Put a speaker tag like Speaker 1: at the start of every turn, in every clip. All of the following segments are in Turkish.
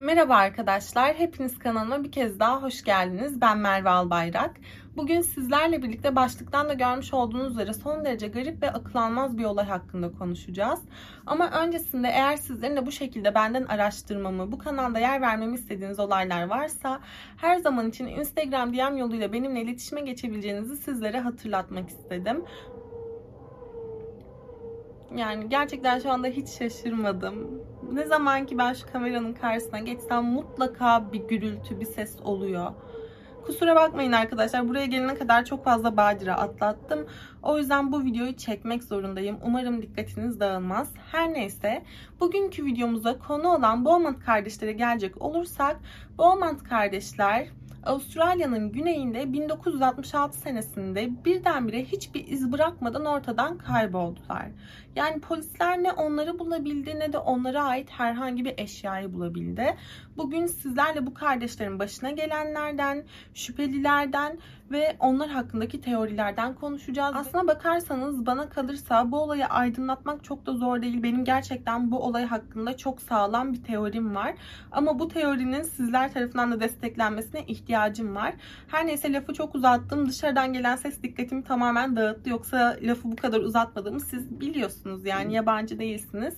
Speaker 1: Merhaba arkadaşlar, hepiniz kanalıma bir kez daha hoş geldiniz. Ben Merve Albayrak. Bugün sizlerle birlikte başlıktan da görmüş olduğunuz üzere son derece garip ve akıl almaz bir olay hakkında konuşacağız. Ama öncesinde eğer sizlerin de bu şekilde benden araştırmamı, bu kanalda yer vermemi istediğiniz olaylar varsa her zaman için Instagram DM yoluyla benimle iletişime geçebileceğinizi sizlere hatırlatmak istedim. Yani gerçekten şu anda hiç şaşırmadım. Ne zaman ki ben şu kameranın karşısına geçsem mutlaka bir gürültü, bir ses oluyor. Kusura bakmayın arkadaşlar. Buraya gelene kadar çok fazla badire atlattım. O yüzden bu videoyu çekmek zorundayım. Umarım dikkatiniz dağılmaz. Her neyse bugünkü videomuza konu olan Beaumont kardeşlere gelecek olursak Beaumont kardeşler Avustralya'nın güneyinde 1966 senesinde birdenbire hiçbir iz bırakmadan ortadan kayboldular. Yani polisler ne onları bulabildi ne de onlara ait herhangi bir eşyayı bulabildi. Bugün sizlerle bu kardeşlerin başına gelenlerden, şüphelilerden ve onlar hakkındaki teorilerden konuşacağız. Aslına bakarsanız bana kalırsa bu olayı aydınlatmak çok da zor değil. Benim gerçekten bu olay hakkında çok sağlam bir teorim var. Ama bu teorinin sizler tarafından da desteklenmesine ihtiyacım var. Her neyse lafı çok uzattım. Dışarıdan gelen ses dikkatimi tamamen dağıttı. Yoksa lafı bu kadar uzatmadığımı siz biliyorsunuz yani yabancı değilsiniz.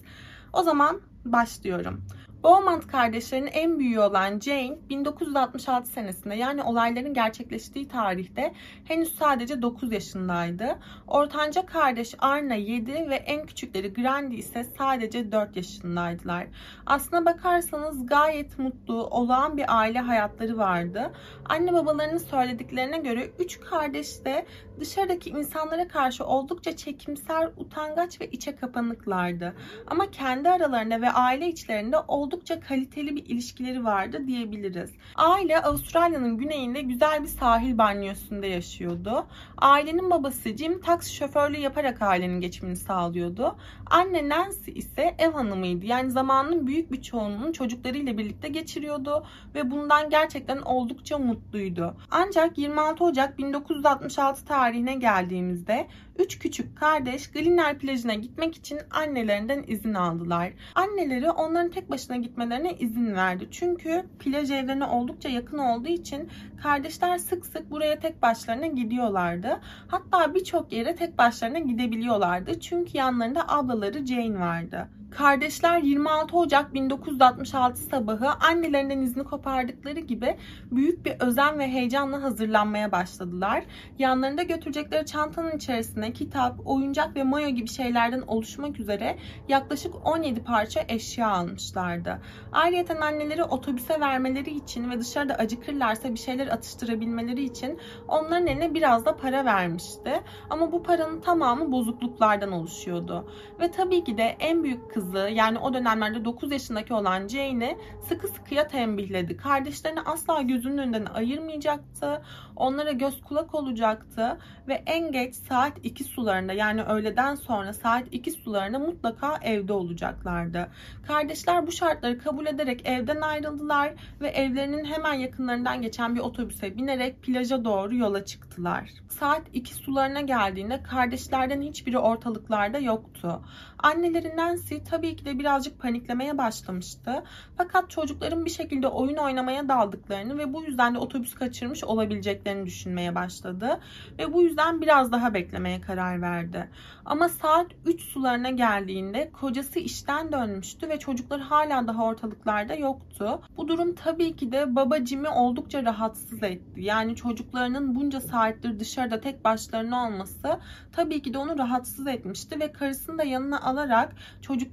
Speaker 1: O zaman başlıyorum. Beaumont kardeşlerin en büyüğü olan Jane 1966 senesinde yani olayların gerçekleştiği tarihte henüz sadece 9 yaşındaydı. Ortanca kardeş Arna 7 ve en küçükleri Grandi ise sadece 4 yaşındaydılar. Aslına bakarsanız gayet mutlu, olağan bir aile hayatları vardı. Anne babalarının söylediklerine göre 3 kardeş de dışarıdaki insanlara karşı oldukça çekimser, utangaç ve içe kapanıklardı. Ama kendi aralarında ve aile içlerinde oldukça kaliteli bir ilişkileri vardı diyebiliriz. Aile Avustralya'nın güneyinde güzel bir sahil banyosunda yaşıyordu. Ailenin babası Jim taksi şoförlüğü yaparak ailenin geçimini sağlıyordu. Anne Nancy ise ev hanımıydı. Yani zamanının büyük bir çoğunluğunu çocuklarıyla birlikte geçiriyordu ve bundan gerçekten oldukça mutluydu. Ancak 26 Ocak 1966 tarihine geldiğimizde üç küçük kardeş Glynner plajına gitmek için annelerinden izin aldılar. Anneleri onların tek başına gitmelerine izin verdi. Çünkü plaj evlerine oldukça yakın olduğu için kardeşler sık sık buraya tek başlarına gidiyorlardı. Hatta birçok yere tek başlarına gidebiliyorlardı. Çünkü yanlarında ablaları Jane vardı. Kardeşler 26 Ocak 1966 sabahı annelerinden izni kopardıkları gibi büyük bir özen ve heyecanla hazırlanmaya başladılar. Yanlarında götürecekleri çantanın içerisine kitap, oyuncak ve mayo gibi şeylerden oluşmak üzere yaklaşık 17 parça eşya almışlardı. Ayrıca anneleri otobüse vermeleri için ve dışarıda acıkırlarsa bir şeyler atıştırabilmeleri için onların eline biraz da para vermişti. Ama bu paranın tamamı bozukluklardan oluşuyordu. Ve tabii ki de en büyük kızı yani o dönemlerde 9 yaşındaki olan Jane'i sıkı sıkıya tembihledi. Kardeşlerini asla gözünün önünden ayırmayacaktı. Onlara göz kulak olacaktı ve en geç saat 2 sularında yani öğleden sonra saat 2 sularında mutlaka evde olacaklardı. Kardeşler bu şartları kabul ederek evden ayrıldılar ve evlerinin hemen yakınlarından geçen bir otobüse binerek plaja doğru yola çıktılar. Saat 2 sularına geldiğinde kardeşlerden hiçbiri ortalıklarda yoktu. Annelerinden Nancy tabii ki de birazcık paniklemeye başlamıştı. Fakat çocukların bir şekilde oyun oynamaya daldıklarını ve bu yüzden de otobüs kaçırmış olabileceklerini düşünmeye başladı. Ve bu yüzden biraz daha beklemeye karar verdi. Ama saat 3 sularına geldiğinde kocası işten dönmüştü ve çocuklar hala daha ortalıklarda yoktu. Bu durum tabii ki de baba Jim'i oldukça rahatsız etti. Yani çocuklarının bunca saattir dışarıda tek başlarına olması tabii ki de onu rahatsız etmişti ve karısını da yanına alarak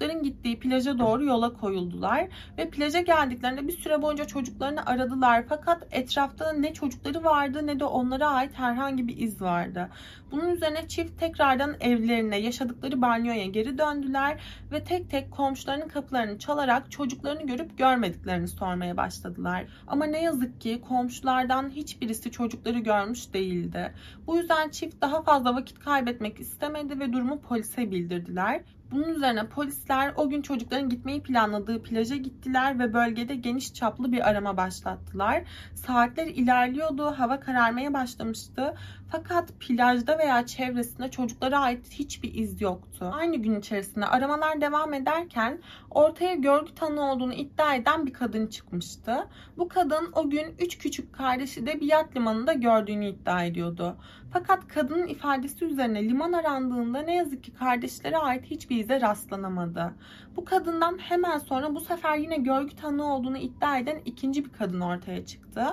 Speaker 1: çocukların gittiği plaja doğru yola koyuldular ve plaja geldiklerinde bir süre boyunca çocuklarını aradılar fakat etrafta ne çocukları vardı ne de onlara ait herhangi bir iz vardı. Bunun üzerine çift tekrardan evlerine, yaşadıkları banyoya geri döndüler ve tek tek komşularının kapılarını çalarak çocuklarını görüp görmediklerini sormaya başladılar. Ama ne yazık ki komşulardan hiçbirisi çocukları görmüş değildi. Bu yüzden çift daha fazla vakit kaybetmek istemedi ve durumu polise bildirdiler. Bunun üzerine polisler o gün çocukların gitmeyi planladığı plaja gittiler ve bölgede geniş çaplı bir arama başlattılar. Saatler ilerliyordu, hava kararmaya başlamıştı. Fakat plajda veya çevresinde çocuklara ait hiçbir iz yoktu. Aynı gün içerisinde aramalar devam ederken ortaya görgü tanığı olduğunu iddia eden bir kadın çıkmıştı. Bu kadın o gün üç küçük kardeşi de bir yat limanında gördüğünü iddia ediyordu. Fakat kadının ifadesi üzerine liman arandığında ne yazık ki kardeşlere ait hiçbir ize rastlanamadı. Bu kadından hemen sonra bu sefer yine görgü tanığı olduğunu iddia eden ikinci bir kadın ortaya çıktı.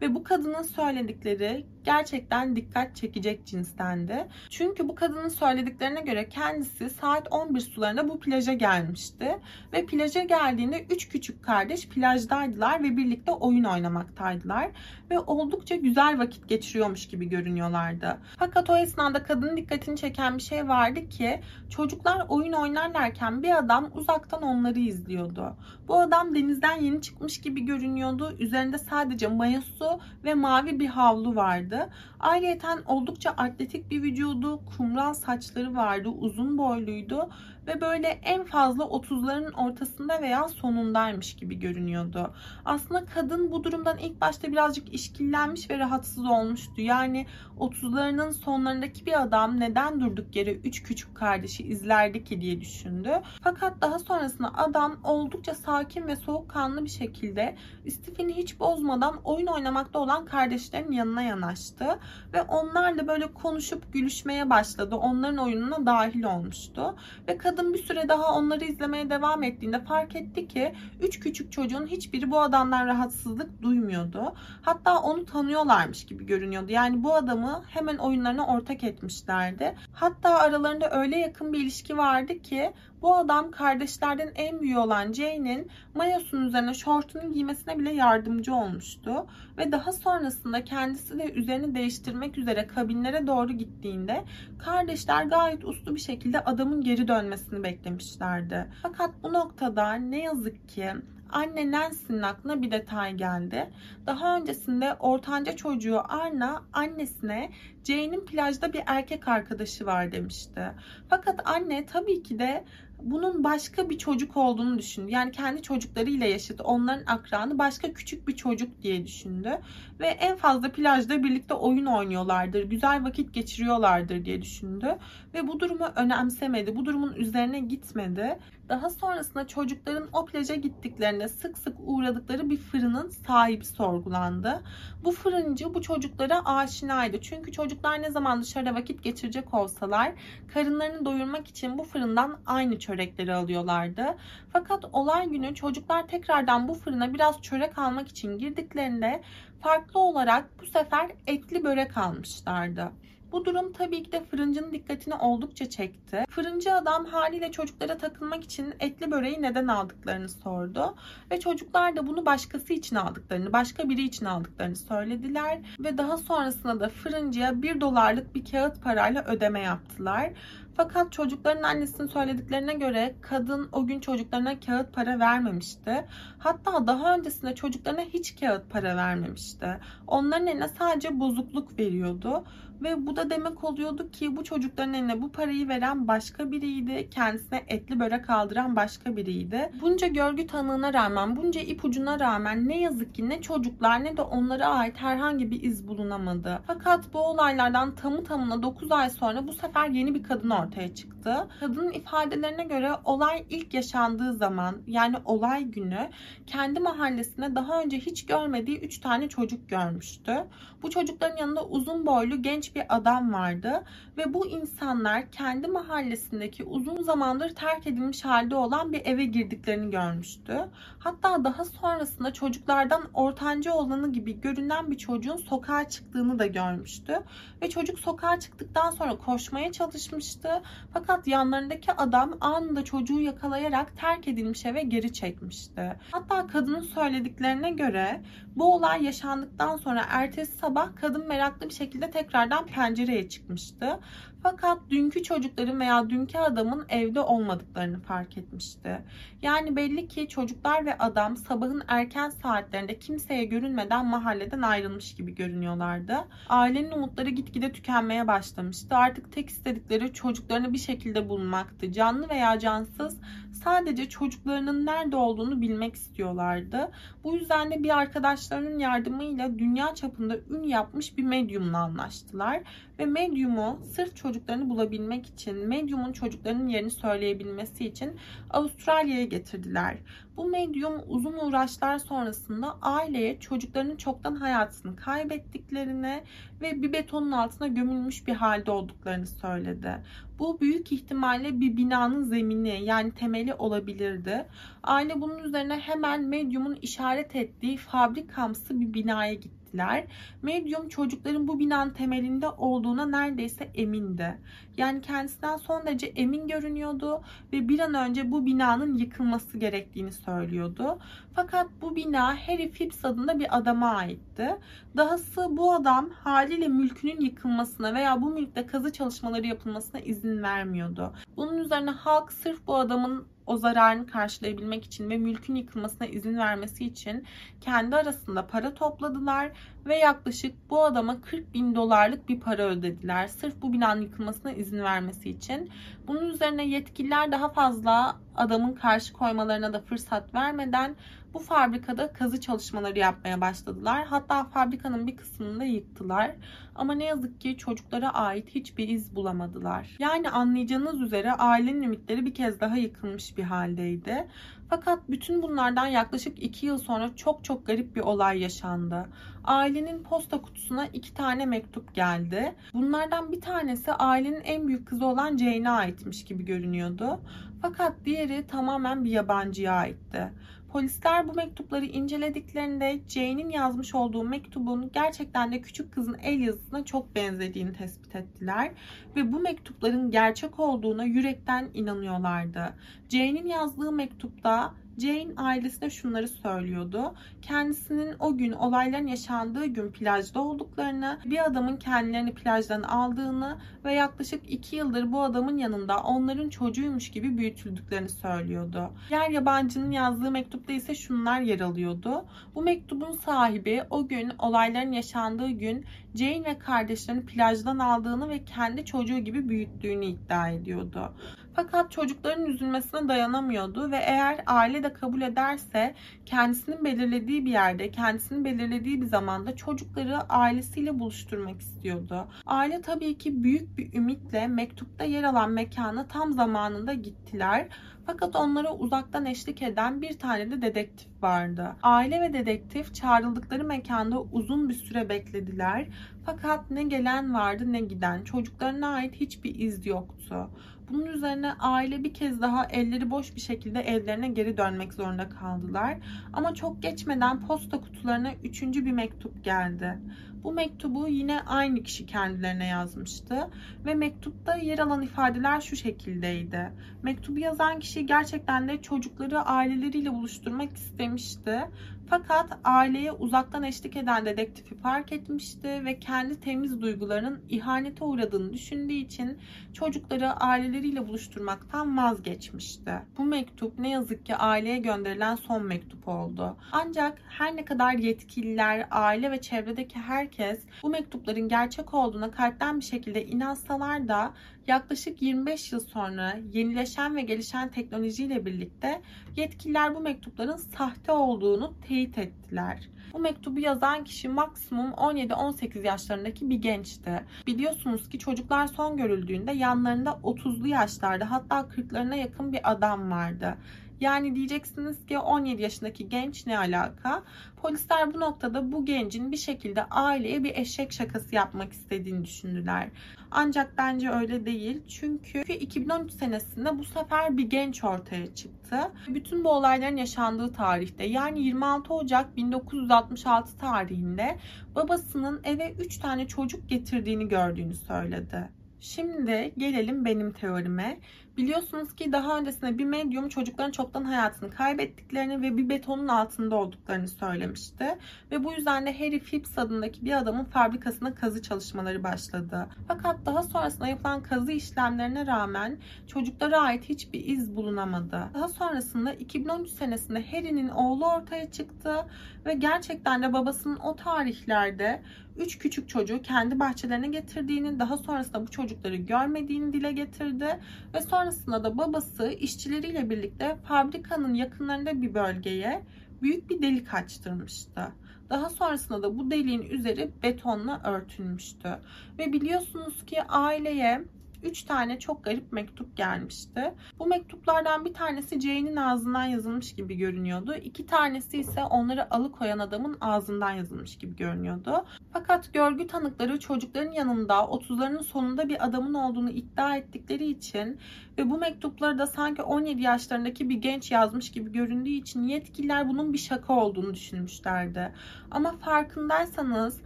Speaker 1: Ve bu kadının söyledikleri gerçekten dikkat çekecek cinstendi. Çünkü bu kadının söylediklerine göre kendisi saat 11 sularında bu plaja gelmişti. Ve plaja geldiğinde 3 küçük kardeş plajdaydılar ve birlikte oyun oynamaktaydılar. Ve oldukça güzel vakit geçiriyormuş gibi görünüyorlardı. Fakat o esnada kadının dikkatini çeken bir şey vardı ki çocuklar oyun oynarlarken bir adam uzaktan onları izliyordu. Bu adam denizden yeni çıkmış gibi görünüyordu. Üzerinde sadece mayosu ve mavi bir havlu vardı. Ayrıca oldukça atletik bir vücudu, kumral saçları vardı, uzun boyluydu ve böyle en fazla 30'ların ortasında veya sonundaymış gibi görünüyordu. Aslında kadın bu durumdan ilk başta birazcık işkillenmiş ve rahatsız olmuştu. Yani 30'larının sonlarındaki bir adam neden durduk yere 3 küçük kardeşi izlerdi ki diye düşündü. Fakat daha sonrasında adam oldukça sakin ve soğukkanlı bir şekilde istifini hiç bozmadan oyun oynamakta olan kardeşlerin yanına yanaştı ve onlarla böyle konuşup gülüşmeye başladı. Onların oyununa dahil olmuştu ve kadın Kadın bir süre daha onları izlemeye devam ettiğinde fark etti ki üç küçük çocuğun hiçbiri bu adamdan rahatsızlık duymuyordu. Hatta onu tanıyorlarmış gibi görünüyordu. Yani bu adamı hemen oyunlarına ortak etmişlerdi. Hatta aralarında öyle yakın bir ilişki vardı ki bu adam kardeşlerden en büyüğü olan Jane'in mayosunun üzerine şortunu giymesine bile yardımcı olmuştu. Ve daha sonrasında kendisi de üzerini değiştirmek üzere kabinlere doğru gittiğinde kardeşler gayet uslu bir şekilde adamın geri dönmesini beklemişlerdi. Fakat bu noktada ne yazık ki anne Nancy'nin aklına bir detay geldi. Daha öncesinde ortanca çocuğu Arna annesine Jane'in plajda bir erkek arkadaşı var demişti. Fakat anne tabii ki de bunun başka bir çocuk olduğunu düşündü. Yani kendi çocuklarıyla yaşadı. Onların akranı başka küçük bir çocuk diye düşündü. Ve en fazla plajda birlikte oyun oynuyorlardır. Güzel vakit geçiriyorlardır diye düşündü. Ve bu durumu önemsemedi. Bu durumun üzerine gitmedi. Daha sonrasında çocukların o plaja gittiklerinde sık sık uğradıkları bir fırının sahibi sorgulandı. Bu fırıncı bu çocuklara aşinaydı. Çünkü çocuklar ne zaman dışarıda vakit geçirecek olsalar karınlarını doyurmak için bu fırından aynı çörekleri alıyorlardı. Fakat olay günü çocuklar tekrardan bu fırına biraz çörek almak için girdiklerinde farklı olarak bu sefer etli börek almışlardı. Bu durum tabii ki de fırıncının dikkatini oldukça çekti. Fırıncı adam haliyle çocuklara takılmak için etli böreği neden aldıklarını sordu. Ve çocuklar da bunu başkası için aldıklarını, başka biri için aldıklarını söylediler. Ve daha sonrasında da fırıncıya 1 dolarlık bir kağıt parayla ödeme yaptılar. Fakat çocukların annesinin söylediklerine göre kadın o gün çocuklarına kağıt para vermemişti. Hatta daha öncesinde çocuklarına hiç kağıt para vermemişti. Onların eline sadece bozukluk veriyordu. Ve bu da demek oluyordu ki bu çocukların eline bu parayı veren başka biriydi. Kendisine etli börek kaldıran başka biriydi. Bunca görgü tanığına rağmen, bunca ipucuna rağmen ne yazık ki ne çocuklar ne de onlara ait herhangi bir iz bulunamadı. Fakat bu olaylardan tamı tamına 9 ay sonra bu sefer yeni bir kadın ortaya çıktı. Kadının ifadelerine göre olay ilk yaşandığı zaman yani olay günü kendi mahallesine daha önce hiç görmediği 3 tane çocuk görmüştü. Bu çocukların yanında uzun boylu genç bir adam vardı ve bu insanlar kendi mahallesindeki uzun zamandır terk edilmiş halde olan bir eve girdiklerini görmüştü. Hatta daha sonrasında çocuklardan ortanca olanı gibi görünen bir çocuğun sokağa çıktığını da görmüştü. Ve çocuk sokağa çıktıktan sonra koşmaya çalışmıştı. Fakat yanlarındaki adam anında çocuğu yakalayarak terk edilmiş eve geri çekmişti. Hatta kadının söylediklerine göre bu olay yaşandıktan sonra ertesi sabah kadın meraklı bir şekilde tekrardan pencereye çıkmıştı. Fakat dünkü çocukların veya dünkü adamın evde olmadıklarını fark etmişti. Yani belli ki çocuklar ve adam sabahın erken saatlerinde kimseye görünmeden mahalleden ayrılmış gibi görünüyorlardı. Ailenin umutları gitgide tükenmeye başlamıştı. Artık tek istedikleri çocuklarını bir şekilde bulmaktı. Canlı veya cansız sadece çocuklarının nerede olduğunu bilmek istiyorlardı. Bu yüzden de bir arkadaşlarının yardımıyla dünya çapında ün yapmış bir medyumla anlaştılar. Ve medyumu sırf çocuklarını bulabilmek için, medyumun çocuklarının yerini söyleyebilmesi için Avustralya'ya getirdiler. Bu medyum uzun uğraşlar sonrasında aileye çocuklarının çoktan hayatını kaybettiklerini ve bir betonun altına gömülmüş bir halde olduklarını söyledi. Bu büyük ihtimalle bir binanın zemini yani temeli olabilirdi. Aile bunun üzerine hemen medyumun işaret ettiği fabrikamsı bir binaya gitti gittiler. Medyum çocukların bu binanın temelinde olduğuna neredeyse emindi. Yani kendisinden son derece emin görünüyordu ve bir an önce bu binanın yıkılması gerektiğini söylüyordu. Fakat bu bina Harry Phipps adında bir adama aitti. Dahası bu adam haliyle mülkünün yıkılmasına veya bu mülkte kazı çalışmaları yapılmasına izin vermiyordu. Bunun üzerine halk sırf bu adamın o zararını karşılayabilmek için ve mülkün yıkılmasına izin vermesi için kendi arasında para topladılar ve yaklaşık bu adama 40 bin dolarlık bir para ödediler. Sırf bu binanın yıkılmasına izin vermesi için. Bunun üzerine yetkililer daha fazla adamın karşı koymalarına da fırsat vermeden bu fabrikada kazı çalışmaları yapmaya başladılar. Hatta fabrikanın bir kısmını da yıktılar. Ama ne yazık ki çocuklara ait hiçbir iz bulamadılar. Yani anlayacağınız üzere ailenin ümitleri bir kez daha yıkılmış bir haldeydi. Fakat bütün bunlardan yaklaşık 2 yıl sonra çok çok garip bir olay yaşandı. Ailenin posta kutusuna iki tane mektup geldi. Bunlardan bir tanesi ailenin en büyük kızı olan Jane'e aitmiş gibi görünüyordu. Fakat diğeri tamamen bir yabancıya aitti. Polisler bu mektupları incelediklerinde Jane'in yazmış olduğu mektubun gerçekten de küçük kızın el yazısına çok benzediğini tespit ettiler ve bu mektupların gerçek olduğuna yürekten inanıyorlardı. Jane'in yazdığı mektupta Jane ailesine şunları söylüyordu. Kendisinin o gün olayların yaşandığı gün plajda olduklarını, bir adamın kendilerini plajdan aldığını ve yaklaşık iki yıldır bu adamın yanında onların çocuğuymuş gibi büyütüldüklerini söylüyordu. Diğer yabancının yazdığı mektupta ise şunlar yer alıyordu. Bu mektubun sahibi o gün olayların yaşandığı gün Jane ve kardeşlerini plajdan aldığını ve kendi çocuğu gibi büyüttüğünü iddia ediyordu. Fakat çocukların üzülmesine dayanamıyordu ve eğer aile de kabul ederse kendisinin belirlediği bir yerde, kendisinin belirlediği bir zamanda çocukları ailesiyle buluşturmak istiyordu. Aile tabii ki büyük bir ümitle mektupta yer alan mekana tam zamanında gittiler. Fakat onlara uzaktan eşlik eden bir tane de dedektif vardı. Aile ve dedektif çağrıldıkları mekanda uzun bir süre beklediler. Fakat ne gelen vardı ne giden. Çocuklarına ait hiçbir iz yoktu. Bunun üzerine aile bir kez daha elleri boş bir şekilde evlerine geri dönmek zorunda kaldılar. Ama çok geçmeden posta kutularına üçüncü bir mektup geldi. Bu mektubu yine aynı kişi kendilerine yazmıştı ve mektupta yer alan ifadeler şu şekildeydi. Mektubu yazan kişi gerçekten de çocukları aileleriyle buluşturmak istemişti. Fakat aileye uzaktan eşlik eden dedektifi fark etmişti ve kendi temiz duygularının ihanete uğradığını düşündüğü için çocukları aileleriyle buluşturmaktan vazgeçmişti. Bu mektup ne yazık ki aileye gönderilen son mektup oldu. Ancak her ne kadar yetkililer, aile ve çevredeki herkes bu mektupların gerçek olduğuna kalpten bir şekilde inansalar da yaklaşık 25 yıl sonra yenileşen ve gelişen teknolojiyle birlikte yetkililer bu mektupların sahte olduğunu teyit ettiler. Bu mektubu yazan kişi maksimum 17-18 yaşlarındaki bir gençti. Biliyorsunuz ki çocuklar son görüldüğünde yanlarında 30'lu yaşlarda hatta 40'larına yakın bir adam vardı. Yani diyeceksiniz ki 17 yaşındaki genç ne alaka? Polisler bu noktada bu gencin bir şekilde aileye bir eşek şakası yapmak istediğini düşündüler. Ancak bence öyle değil. Çünkü 2013 senesinde bu sefer bir genç ortaya çıktı. Bütün bu olayların yaşandığı tarihte yani 26 Ocak 1966 tarihinde babasının eve 3 tane çocuk getirdiğini gördüğünü söyledi. Şimdi gelelim benim teorime. Biliyorsunuz ki daha öncesinde bir medyum çocukların çoktan hayatını kaybettiklerini ve bir betonun altında olduklarını söylemişti. Ve bu yüzden de Harry Phipps adındaki bir adamın fabrikasında kazı çalışmaları başladı. Fakat daha sonrasında yapılan kazı işlemlerine rağmen çocuklara ait hiçbir iz bulunamadı. Daha sonrasında 2013 senesinde Harry'nin oğlu ortaya çıktı ve gerçekten de babasının o tarihlerde 3 küçük çocuğu kendi bahçelerine getirdiğini, daha sonrasında bu çocukları görmediğini dile getirdi ve sonrasında da babası işçileriyle birlikte fabrikanın yakınlarında bir bölgeye büyük bir delik açtırmıştı. Daha sonrasında da bu deliğin üzeri betonla örtülmüştü. Ve biliyorsunuz ki aileye 3 tane çok garip mektup gelmişti. Bu mektuplardan bir tanesi Jane'in ağzından yazılmış gibi görünüyordu. İki tanesi ise onları alıkoyan adamın ağzından yazılmış gibi görünüyordu. Fakat görgü tanıkları çocukların yanında 30'larının sonunda bir adamın olduğunu iddia ettikleri için ve bu mektupları da sanki 17 yaşlarındaki bir genç yazmış gibi göründüğü için yetkililer bunun bir şaka olduğunu düşünmüşlerdi. Ama farkındaysanız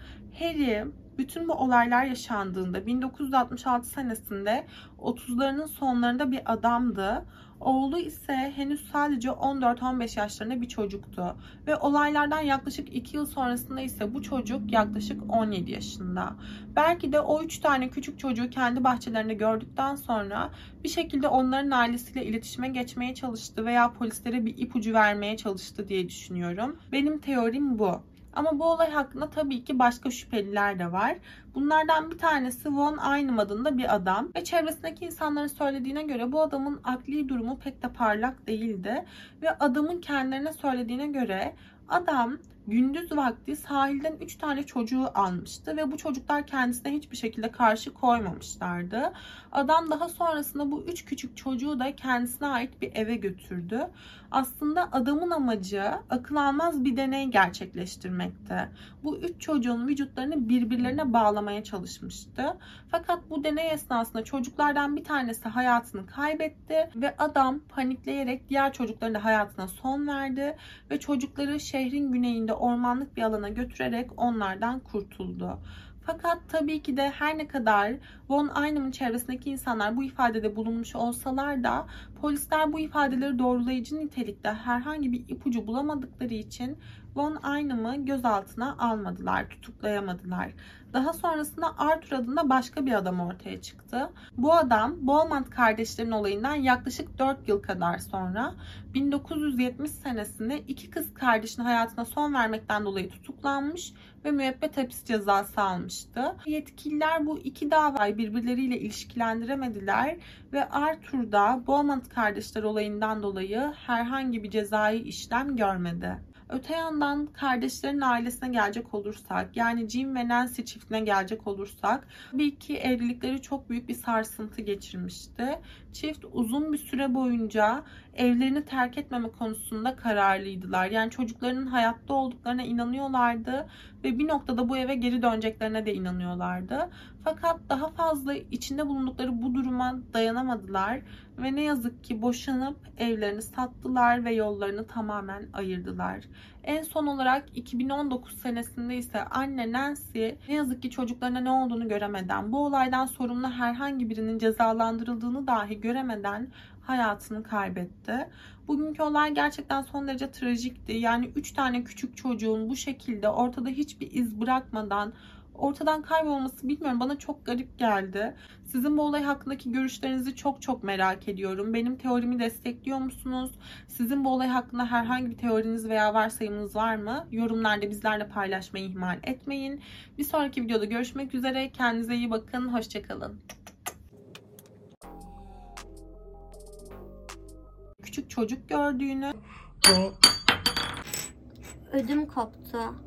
Speaker 1: Harry bütün bu olaylar yaşandığında 1966 senesinde 30'larının sonlarında bir adamdı. Oğlu ise henüz sadece 14-15 yaşlarında bir çocuktu. Ve olaylardan yaklaşık 2 yıl sonrasında ise bu çocuk yaklaşık 17 yaşında. Belki de o 3 tane küçük çocuğu kendi bahçelerinde gördükten sonra bir şekilde onların ailesiyle iletişime geçmeye çalıştı veya polislere bir ipucu vermeye çalıştı diye düşünüyorum. Benim teorim bu. Ama bu olay hakkında tabii ki başka şüpheliler de var. Bunlardan bir tanesi Von Einem adında bir adam ve çevresindeki insanların söylediğine göre bu adamın akli durumu pek de parlak değildi ve adamın kendilerine söylediğine göre adam gündüz vakti sahilden 3 tane çocuğu almıştı ve bu çocuklar kendisine hiçbir şekilde karşı koymamışlardı. Adam daha sonrasında bu 3 küçük çocuğu da kendisine ait bir eve götürdü. Aslında adamın amacı akıl almaz bir deney gerçekleştirmekti. Bu 3 çocuğun vücutlarını birbirlerine bağlamaya çalışmıştı. Fakat bu deney esnasında çocuklardan bir tanesi hayatını kaybetti ve adam panikleyerek diğer çocukların da hayatına son verdi ve çocukları şehrin güneyinde ormanlık bir alana götürerek onlardan kurtuldu. Fakat tabii ki de her ne kadar Von Einam'ın çevresindeki insanlar bu ifadede bulunmuş olsalar da polisler bu ifadeleri doğrulayıcı nitelikte herhangi bir ipucu bulamadıkları için Von Einam'ı gözaltına almadılar, tutuklayamadılar. Daha sonrasında Arthur adında başka bir adam ortaya çıktı. Bu adam Beaumont kardeşlerin olayından yaklaşık 4 yıl kadar sonra 1970 senesinde iki kız kardeşin hayatına son vermekten dolayı tutuklanmış ve müebbet hapis cezası almıştı. Yetkililer bu iki davayı birbirleriyle ilişkilendiremediler ve Arthur da Beaumont kardeşler olayından dolayı herhangi bir cezai işlem görmedi. Öte yandan kardeşlerin ailesine gelecek olursak yani Jim ve Nancy çiftine gelecek olursak tabii ki evlilikleri çok büyük bir sarsıntı geçirmişti. Çift uzun bir süre boyunca evlerini terk etmeme konusunda kararlıydılar. Yani çocuklarının hayatta olduklarına inanıyorlardı ve bir noktada bu eve geri döneceklerine de inanıyorlardı. Fakat daha fazla içinde bulundukları bu duruma dayanamadılar ve ne yazık ki boşanıp evlerini sattılar ve yollarını tamamen ayırdılar. En son olarak 2019 senesinde ise anne Nancy ne yazık ki çocuklarına ne olduğunu göremeden, bu olaydan sorumlu herhangi birinin cezalandırıldığını dahi göremeden hayatını kaybetti. Bugünkü olay gerçekten son derece trajikti. Yani 3 tane küçük çocuğun bu şekilde ortada hiçbir iz bırakmadan ortadan kaybolması bilmiyorum bana çok garip geldi. Sizin bu olay hakkındaki görüşlerinizi çok çok merak ediyorum. Benim teorimi destekliyor musunuz? Sizin bu olay hakkında herhangi bir teoriniz veya varsayımınız var mı? Yorumlarda bizlerle paylaşmayı ihmal etmeyin. Bir sonraki videoda görüşmek üzere. Kendinize iyi bakın. Hoşçakalın. Küçük çocuk gördüğünü
Speaker 2: Ödüm koptu.